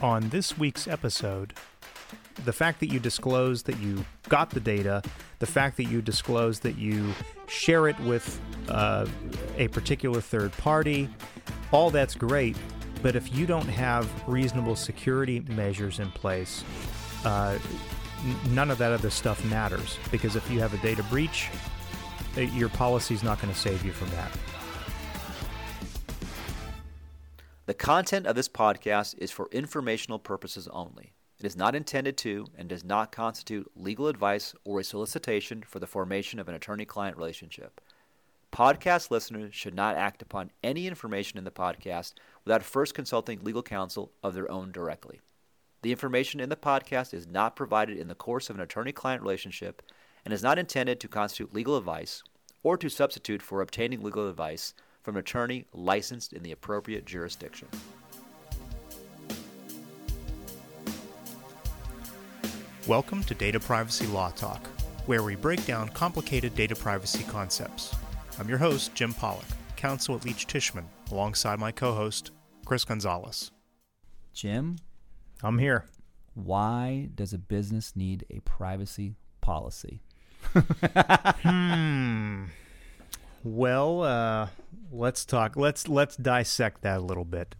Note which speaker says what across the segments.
Speaker 1: on this week's episode, the fact that you disclose that you got the data, the fact that you disclose that you share it with uh, a particular third party, all that's great. But if you don't have reasonable security measures in place, uh, n- none of that other stuff matters. Because if you have a data breach, uh, your policy is not going to save you from that.
Speaker 2: The content of this podcast is for informational purposes only. It is not intended to and does not constitute legal advice or a solicitation for the formation of an attorney client relationship. Podcast listeners should not act upon any information in the podcast without first consulting legal counsel of their own directly. The information in the podcast is not provided in the course of an attorney client relationship and is not intended to constitute legal advice or to substitute for obtaining legal advice from an attorney licensed in the appropriate jurisdiction.
Speaker 1: Welcome to Data Privacy Law Talk, where we break down complicated data privacy concepts. I'm your host, Jim Pollock, counsel at Leech Tishman, alongside my co host, Chris Gonzalez.
Speaker 3: Jim,
Speaker 1: I'm here.
Speaker 3: why does a business need a privacy policy?
Speaker 1: Hmm. Well, uh, let's talk. Let's let's dissect that a little bit.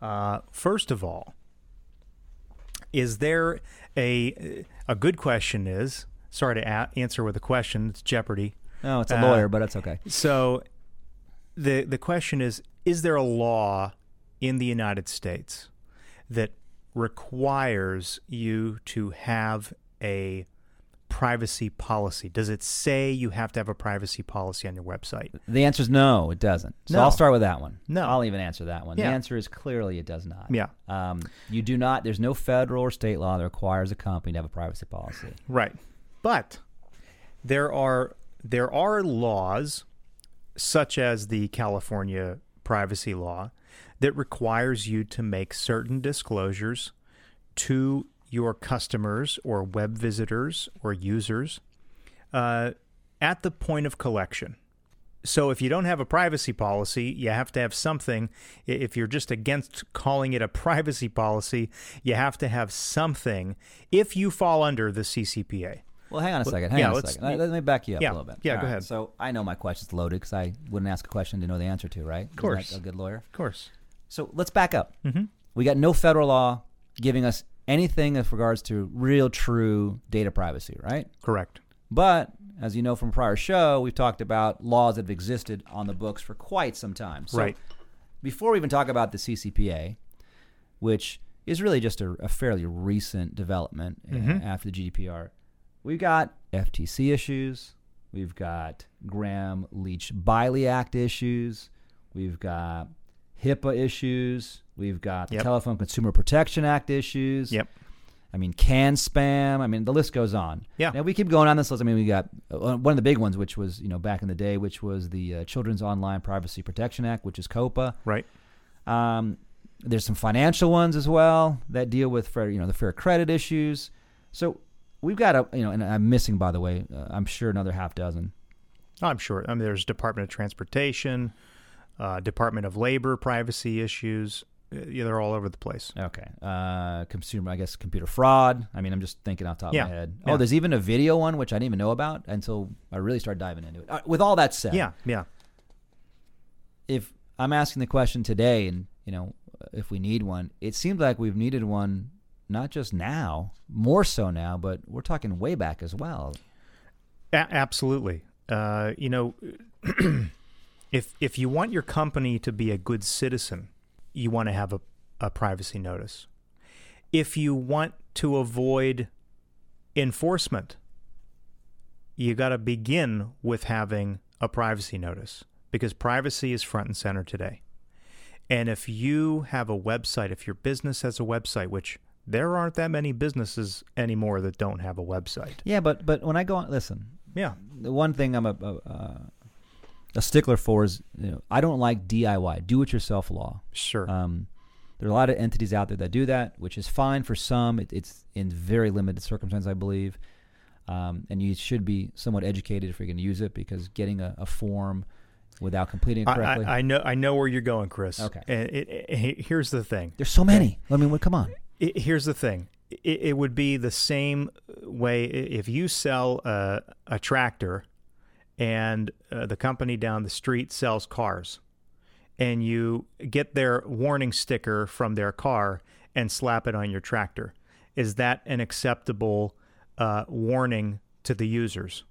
Speaker 1: Uh, first of all, is there a a good question? Is sorry to a- answer with a question. It's Jeopardy.
Speaker 3: No, it's a
Speaker 1: Uh,
Speaker 3: lawyer, but that's okay.
Speaker 1: So the the question is is there a law in the United States that requires you to have a privacy policy? Does it say you have to have a privacy policy on your website?
Speaker 3: The answer is no, it doesn't. So
Speaker 1: No.
Speaker 3: I'll start with that one.
Speaker 1: No.
Speaker 3: I'll even answer that one.
Speaker 1: Yeah.
Speaker 3: The answer is clearly it does not.
Speaker 1: Yeah.
Speaker 3: Um, you do not. There's no federal or state law that requires a company to have a privacy policy.
Speaker 1: Right. But there are there are laws such as the California privacy law that requires you to make certain disclosures to your customers or web visitors or users uh, at the point of collection. So if you don't have a privacy policy, you have to have something. If you're just against calling it a privacy policy, you have to have something if you fall under the CCPA.
Speaker 3: Well, hang on a second. Hang
Speaker 1: yeah,
Speaker 3: on a second. Let, me back you up
Speaker 1: yeah,
Speaker 3: a little bit.
Speaker 1: yeah,
Speaker 3: All
Speaker 1: go ahead.
Speaker 3: So I know my question's loaded because I wouldn't ask a question to know the answer to, right? Of
Speaker 1: course.
Speaker 3: a good lawyer.
Speaker 1: Of course.
Speaker 3: So let's back up.
Speaker 1: Mm-hmm.
Speaker 3: We got no federal law giving us anything with regards to real, true data privacy, right?
Speaker 1: Correct.
Speaker 3: But as you know from prior show, we've talked about laws that have existed on the books for quite some time. So
Speaker 1: Right.
Speaker 3: Before we even talk about the CCPA, which is really just a, a fairly recent development uh,
Speaker 1: Mhm.
Speaker 3: after the GDPR, we've got FTC issues, we've got Gramm Leach Bliley Act issues, we've got HIPAA issues, we've got the Telephone Consumer Protection Act issues.
Speaker 1: Yep.
Speaker 3: I mean, CAN-SPAM. I mean, the list goes on.
Speaker 1: Yeah.
Speaker 3: Now we keep going on this list. I mean, we got uh, one of the big ones, which was you know back in the day, which was the uh, Children's Online Privacy Protection Act, which is COPPA.
Speaker 1: Right.
Speaker 3: Um, there's some financial ones as well that deal with fair, you know the fair credit issues. So we've got a you know, and I'm missing by the way, uh, I'm sure another half dozen.
Speaker 1: I'm sure. I mean, there's Department of Transportation, uh, Department of Labor privacy issues. Uh, Yeah, they're all over the place.
Speaker 3: Okay. Uh, consumer, I guess, computer fraud. I mean, I'm just thinking off the top
Speaker 1: Yeah.
Speaker 3: of my head.
Speaker 1: Yeah.
Speaker 3: Oh, there's even a video one which I didn't even know about until I really started diving into it. Uh, with all that said,
Speaker 1: Yeah. Yeah.
Speaker 3: if I'm asking the question today, and you know, if we need one, it seems like we've needed one not just now, more so now, but we're talking way back as well.
Speaker 1: A- absolutely. Uh, you know, if if you want your company to be a good citizen, you want to have a, a privacy notice. If you want to avoid enforcement, you got to begin with having a privacy notice because privacy is front and center today. And if you have a website, if your business has a website, which there aren't that many businesses anymore that don't have a website.
Speaker 3: Yeah, but but when I go on, listen,
Speaker 1: Yeah.
Speaker 3: the one thing I'm a a, a, a stickler for is you know I don't like DIY, do it yourself law.
Speaker 1: Sure.
Speaker 3: Um, there are a lot of entities out there that do that, which is fine for some. It, it's in very limited circumstances, I believe. Um, and you should be somewhat educated if you're going to use it because getting a, a form without completing it
Speaker 1: I,
Speaker 3: correctly?
Speaker 1: I, I know I know where you're going, Chris.
Speaker 3: Okay.
Speaker 1: And it, it- here's the thing.
Speaker 3: There's so many. I mean, what, come on.
Speaker 1: It, here's the thing. It, it would be the same way if you sell a, a tractor, and uh, the company down the street sells cars, and you get their warning sticker from their car and slap it on your tractor. Is that an acceptable uh, warning to the users?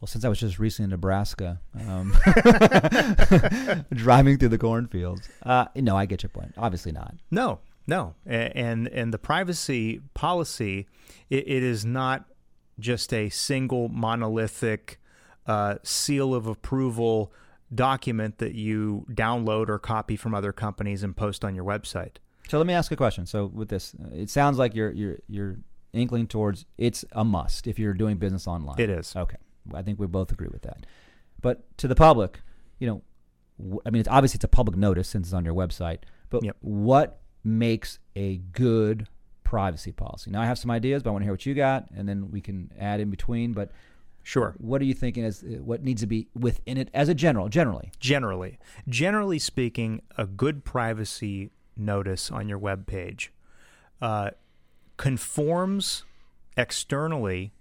Speaker 3: Well, since I was just recently in Nebraska, um, driving through the cornfields, uh, no, I get your point. Obviously not.
Speaker 1: No, no, and and the privacy policy, it, it is not just a single monolithic uh, seal of approval document that you download or copy from other companies and post on your website.
Speaker 3: So let me ask a question. So with this, uh, it sounds like you're you're you're inkling towards it's a must if you're doing business online.
Speaker 1: It is.
Speaker 3: Okay, I think we both agree with that. But to the public, you know, w- I mean, it's obviously it's a public notice since it's on your website. But
Speaker 1: Yep.
Speaker 3: what makes a good privacy policy? Now I have some ideas, but I want to hear what you got, and then we can add in between. But
Speaker 1: Sure.
Speaker 3: what are you thinking as uh, what needs to be within it as a general, generally?
Speaker 1: Generally, generally speaking, a good privacy notice on your web page uh, conforms externally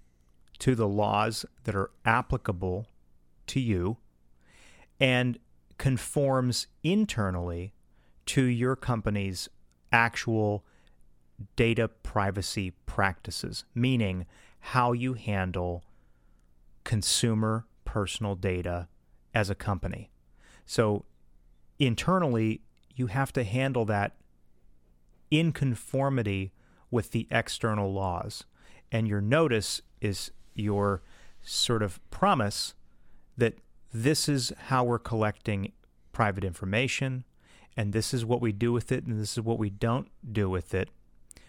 Speaker 1: to the laws that are applicable to you and conforms internally to your company's actual data privacy practices, meaning how you handle consumer personal data as a company. So internally, you have to handle that in conformity with the external laws. And your notice is your sort of promise that this is how we're collecting private information, and this is what we do with it, and this is what we don't do with it,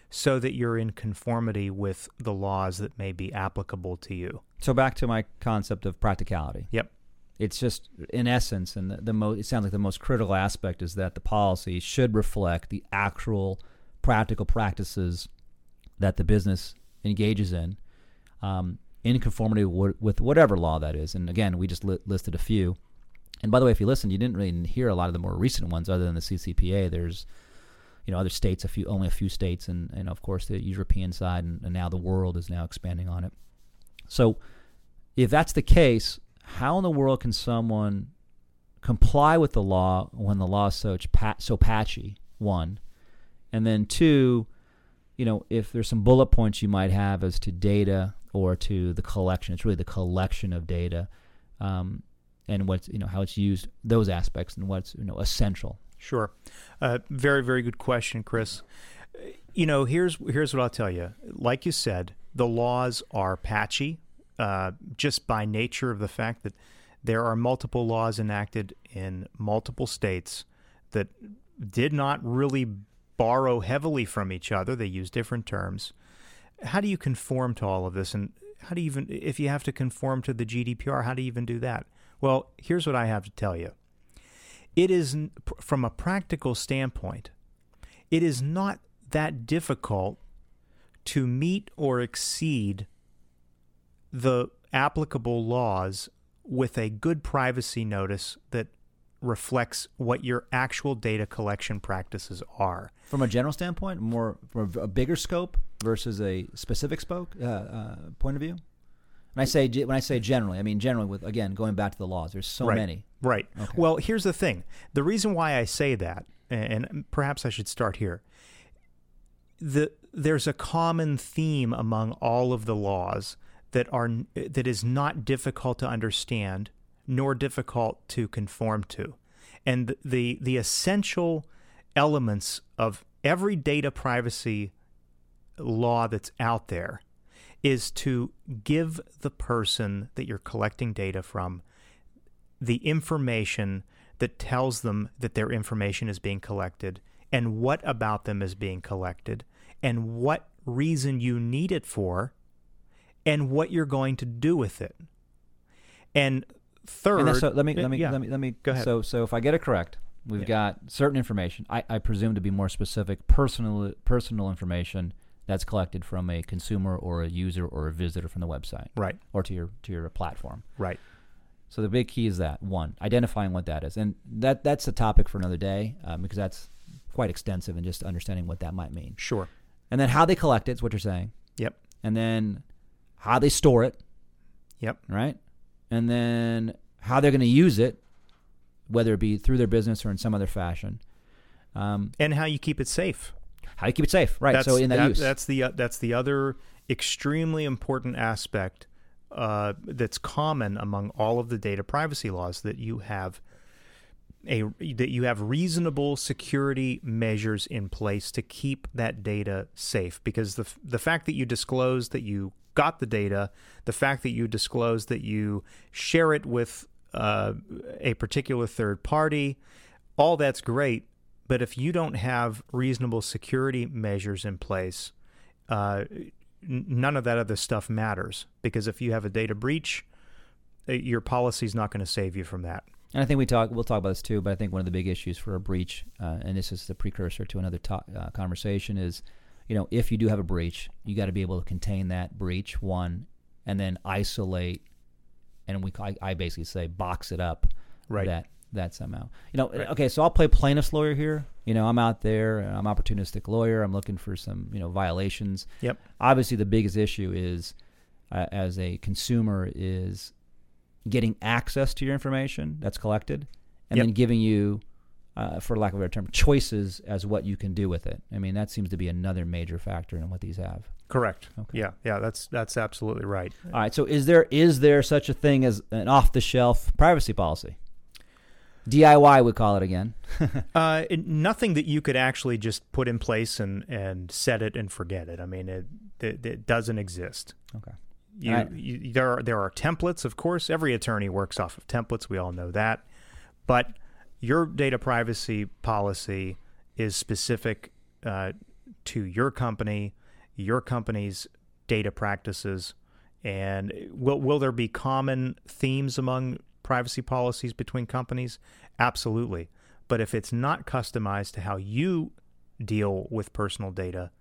Speaker 1: so that you're in conformity with the laws that may be applicable to you.
Speaker 3: So back to my concept of practicality.
Speaker 1: Yep.
Speaker 3: It's just in essence, and the, the most it sounds like the most critical aspect is that the policy should reflect the actual practical practices that the business engages in, um, in conformity w- with whatever law that is. And again, we just li- listed a few. And by the way, if you listened, you didn't really hear a lot of the more recent ones, other than the CCPA. There's you know other states, a few only a few states, and and of course the European side, and, and now the world is now expanding on it. So, if that's the case, how in the world can someone comply with the law when the law is so so patchy? One, and then two, you know, if there's some bullet points you might have as to data or to the collection, it's really the collection of data, um, and what's you know how it's used, those aspects, and what's you know essential.
Speaker 1: Sure. Uh, very, very good question, Chris. You know, here's here's what I'll tell you. Like you said, the laws are patchy, uh, just by nature of the fact that there are multiple laws enacted in multiple states that did not really borrow heavily from each other. They use different terms. How do you conform to all of this? And how do you even, if you have to conform to the GDPR, how do you even do that? Well, here's what I have to tell you it is from a practical standpoint it is not that difficult to meet or exceed the applicable laws with a good privacy notice that reflects what your actual data collection practices are.
Speaker 3: From a general standpoint, more from a bigger scope versus a specific spoke uh, uh, point of view. When I say when I say generally, I mean generally with again going back to the laws. There's so
Speaker 1: right.
Speaker 3: many.
Speaker 1: Right.
Speaker 3: Okay.
Speaker 1: Well, here's the thing. The reason why I say that, and and perhaps I should start here. The there's a common theme among all of the laws that are that is not difficult to understand nor difficult to conform to. And the the essential elements of every data privacy law that's out there is to give the person that you're collecting data from the information that tells them that their information is being collected and what about them is being collected and what reason you need it for and what you're going to do with it. And third,
Speaker 3: And so let me let me
Speaker 1: yeah.
Speaker 3: let me let me
Speaker 1: Go ahead.
Speaker 3: So so if I get it correct, we've
Speaker 1: Yeah.
Speaker 3: got certain information. I, I presume to be more specific, personal personal information that's collected from a consumer or a user or a visitor from the website
Speaker 1: right,
Speaker 3: or to your to your platform.
Speaker 1: right.
Speaker 3: So the big key is that one, identifying what that is, and that that's a topic for another day um, because that's quite extensive and just understanding what that might mean.
Speaker 1: Sure.
Speaker 3: And then how they collect it is what you're saying,
Speaker 1: Yep.
Speaker 3: and then how they store it,
Speaker 1: Yep.
Speaker 3: right? And then how they're going to use it, whether it be through their business or in some other fashion. Um,
Speaker 1: And how you keep it safe.
Speaker 3: how you keep it safe, right?
Speaker 1: That's,
Speaker 3: so in that,
Speaker 1: that-
Speaker 3: use,
Speaker 1: that's the uh, that's the other extremely important aspect uh, that's common among all of the data privacy laws that you have a that you have reasonable security measures in place to keep that data safe because the the fact that you disclose that you got the data, the fact that you disclose that you share it with uh, a particular third party, all that's great. But if you don't have reasonable security measures in place, uh, none of that other stuff matters because if you have a data breach, uh, your policy is not going to save you from that.
Speaker 3: And I think we talk. We'll talk about this too. But I think one of the big issues for a breach, uh, and this is the precursor to another to- uh, conversation, is you know if you do have a breach, you got to be able to contain that breach one, and then isolate, and we I, I basically say box it up,
Speaker 1: Right.
Speaker 3: That that somehow you know.
Speaker 1: Right.
Speaker 3: Okay, so I'll play plaintiff's lawyer here. You know, I'm out there. I'm opportunistic lawyer. I'm looking for some you know violations.
Speaker 1: Yep.
Speaker 3: Obviously, the biggest issue is uh, as a consumer is getting access to your information that's collected and
Speaker 1: Yep.
Speaker 3: then giving you uh, for lack of a better term choices as what you can do with it i mean that seems to be another major factor in what these have
Speaker 1: Correct.
Speaker 3: Okay.
Speaker 1: Yeah, yeah, that's that's absolutely right.
Speaker 3: all right so is there is there such a thing as an off the shelf privacy policy diy we call it again
Speaker 1: Uh, it- nothing that you could actually just put in place and, and set it and forget it. I mean, it it, it doesn't exist.
Speaker 3: okay
Speaker 1: You,
Speaker 3: Right.
Speaker 1: you, there are there are templates, of course. Every attorney works off of templates. We all know that. But your data privacy policy is specific uh, to your company, your company's data practices, and will will there be common themes among privacy policies between companies? Absolutely. But if it's not customized to how you deal with personal data,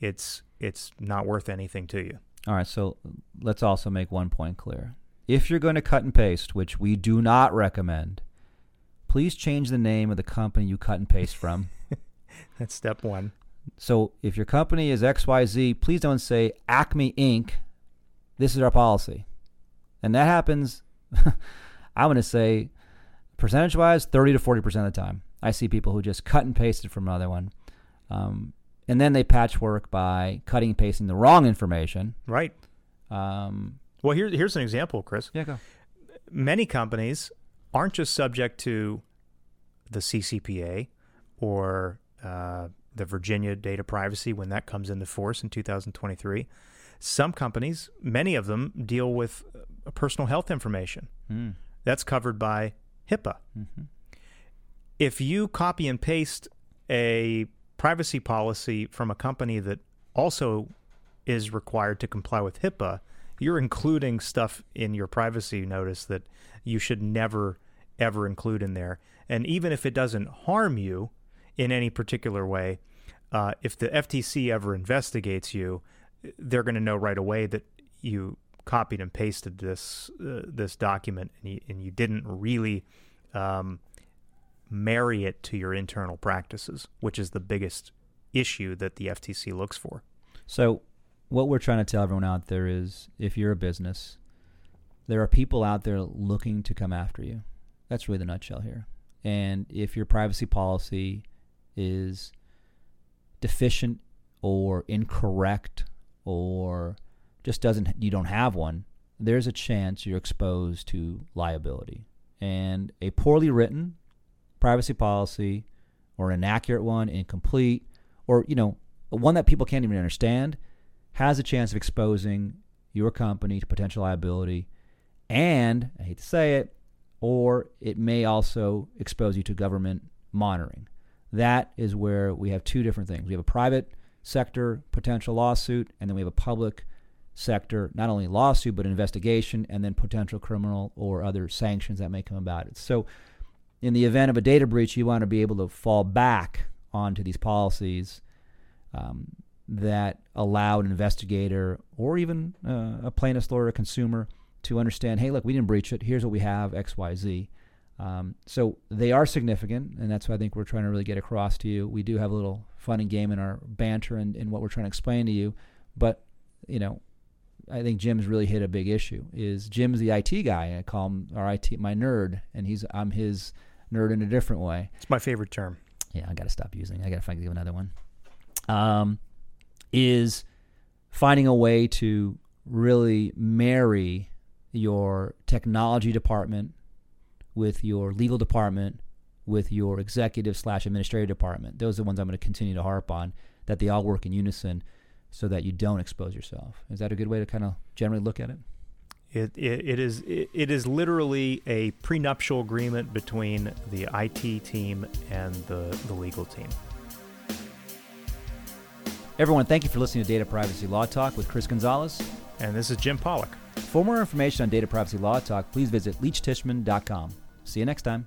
Speaker 1: it's it's not worth anything to you.
Speaker 3: All right, so let's also make one point clear. If you're going to cut and paste, which we do not recommend, please change the name of the company you cut and paste from.
Speaker 1: That's step one.
Speaker 3: So if your company is XYZ, please don't say Acme Inc. This is our policy. And that happens, I'm going to say, percentage wise, 30 to 40% of the time. I see people who just cut and pasted from another one. Um, and then they patchwork by cutting and pasting the wrong information.
Speaker 1: Right.
Speaker 3: Um,
Speaker 1: Well, here, here's an example, Chris.
Speaker 3: yeah, go.
Speaker 1: Many companies aren't just subject to the CCPA or uh, the Virginia data privacy when that comes into force in 2023. Some companies, many of them, deal with uh, personal health information.
Speaker 3: Mm.
Speaker 1: That's covered by HIPAA.
Speaker 3: hmm
Speaker 1: if you copy and paste a privacy policy from a company that also is required to comply with HIPAA, you're including stuff in your privacy notice that you should never ever include in there. And even if it doesn't harm you in any particular way, uh, if the FTC ever investigates you, they're going to know right away that you copied and pasted this uh, this document and you, and you didn't really um, marry it to your internal practices, which is the biggest issue that the FTC looks for.
Speaker 3: So, what we're trying to tell everyone out there is if you're a business, there are people out there looking to come after you. That's really the nutshell here. And if your privacy policy is deficient or incorrect or just doesn't you don't have one, there's a chance you're exposed to liability. And a poorly written privacy policy or an inaccurate one, incomplete, or you know, one that people can't even understand has a chance of exposing your company to potential liability and I hate to say it, or it may also expose you to government monitoring. That is where we have two different things. We have a private sector potential lawsuit, and then we have a public sector, not only lawsuit, but investigation, and then potential criminal or other sanctions that may come about it. So, in the event of a data breach, you want to be able to fall back onto these policies um, that allow an investigator or even uh, a plaintiff's lawyer, a consumer, to understand, hey, look, we didn't breach it. Here's what we have, X, Y, Z. Um, so they are significant, and that's what I think we're trying to really get across to you. We do have a little fun and game in our banter and in what we're trying to explain to you, but you know, I think Jim's really hit a big issue. Is Jim's the IT guy? I call him our IT my nerd, and he's I'm his nerd in a different way.
Speaker 1: It's my favorite term.
Speaker 3: Yeah, I got to stop using. I got to find give another one. Um, is finding a way to really marry your technology department with your legal department with your executive slash administrative department. Those are the ones I'm going to continue to harp on. That they all work in unison so that you don't expose yourself. Is that a good way to kind of generally look at it?
Speaker 1: It, it, it is it, it is literally a prenuptial agreement between the IT team and the, the legal team.
Speaker 3: Everyone, thank you for listening to Data Privacy Law Talk with Chris Gonzalez.
Speaker 1: And this is Jim Pollock.
Speaker 3: For more information on Data Privacy Law Talk, please visit leechtishman.com. See you next time.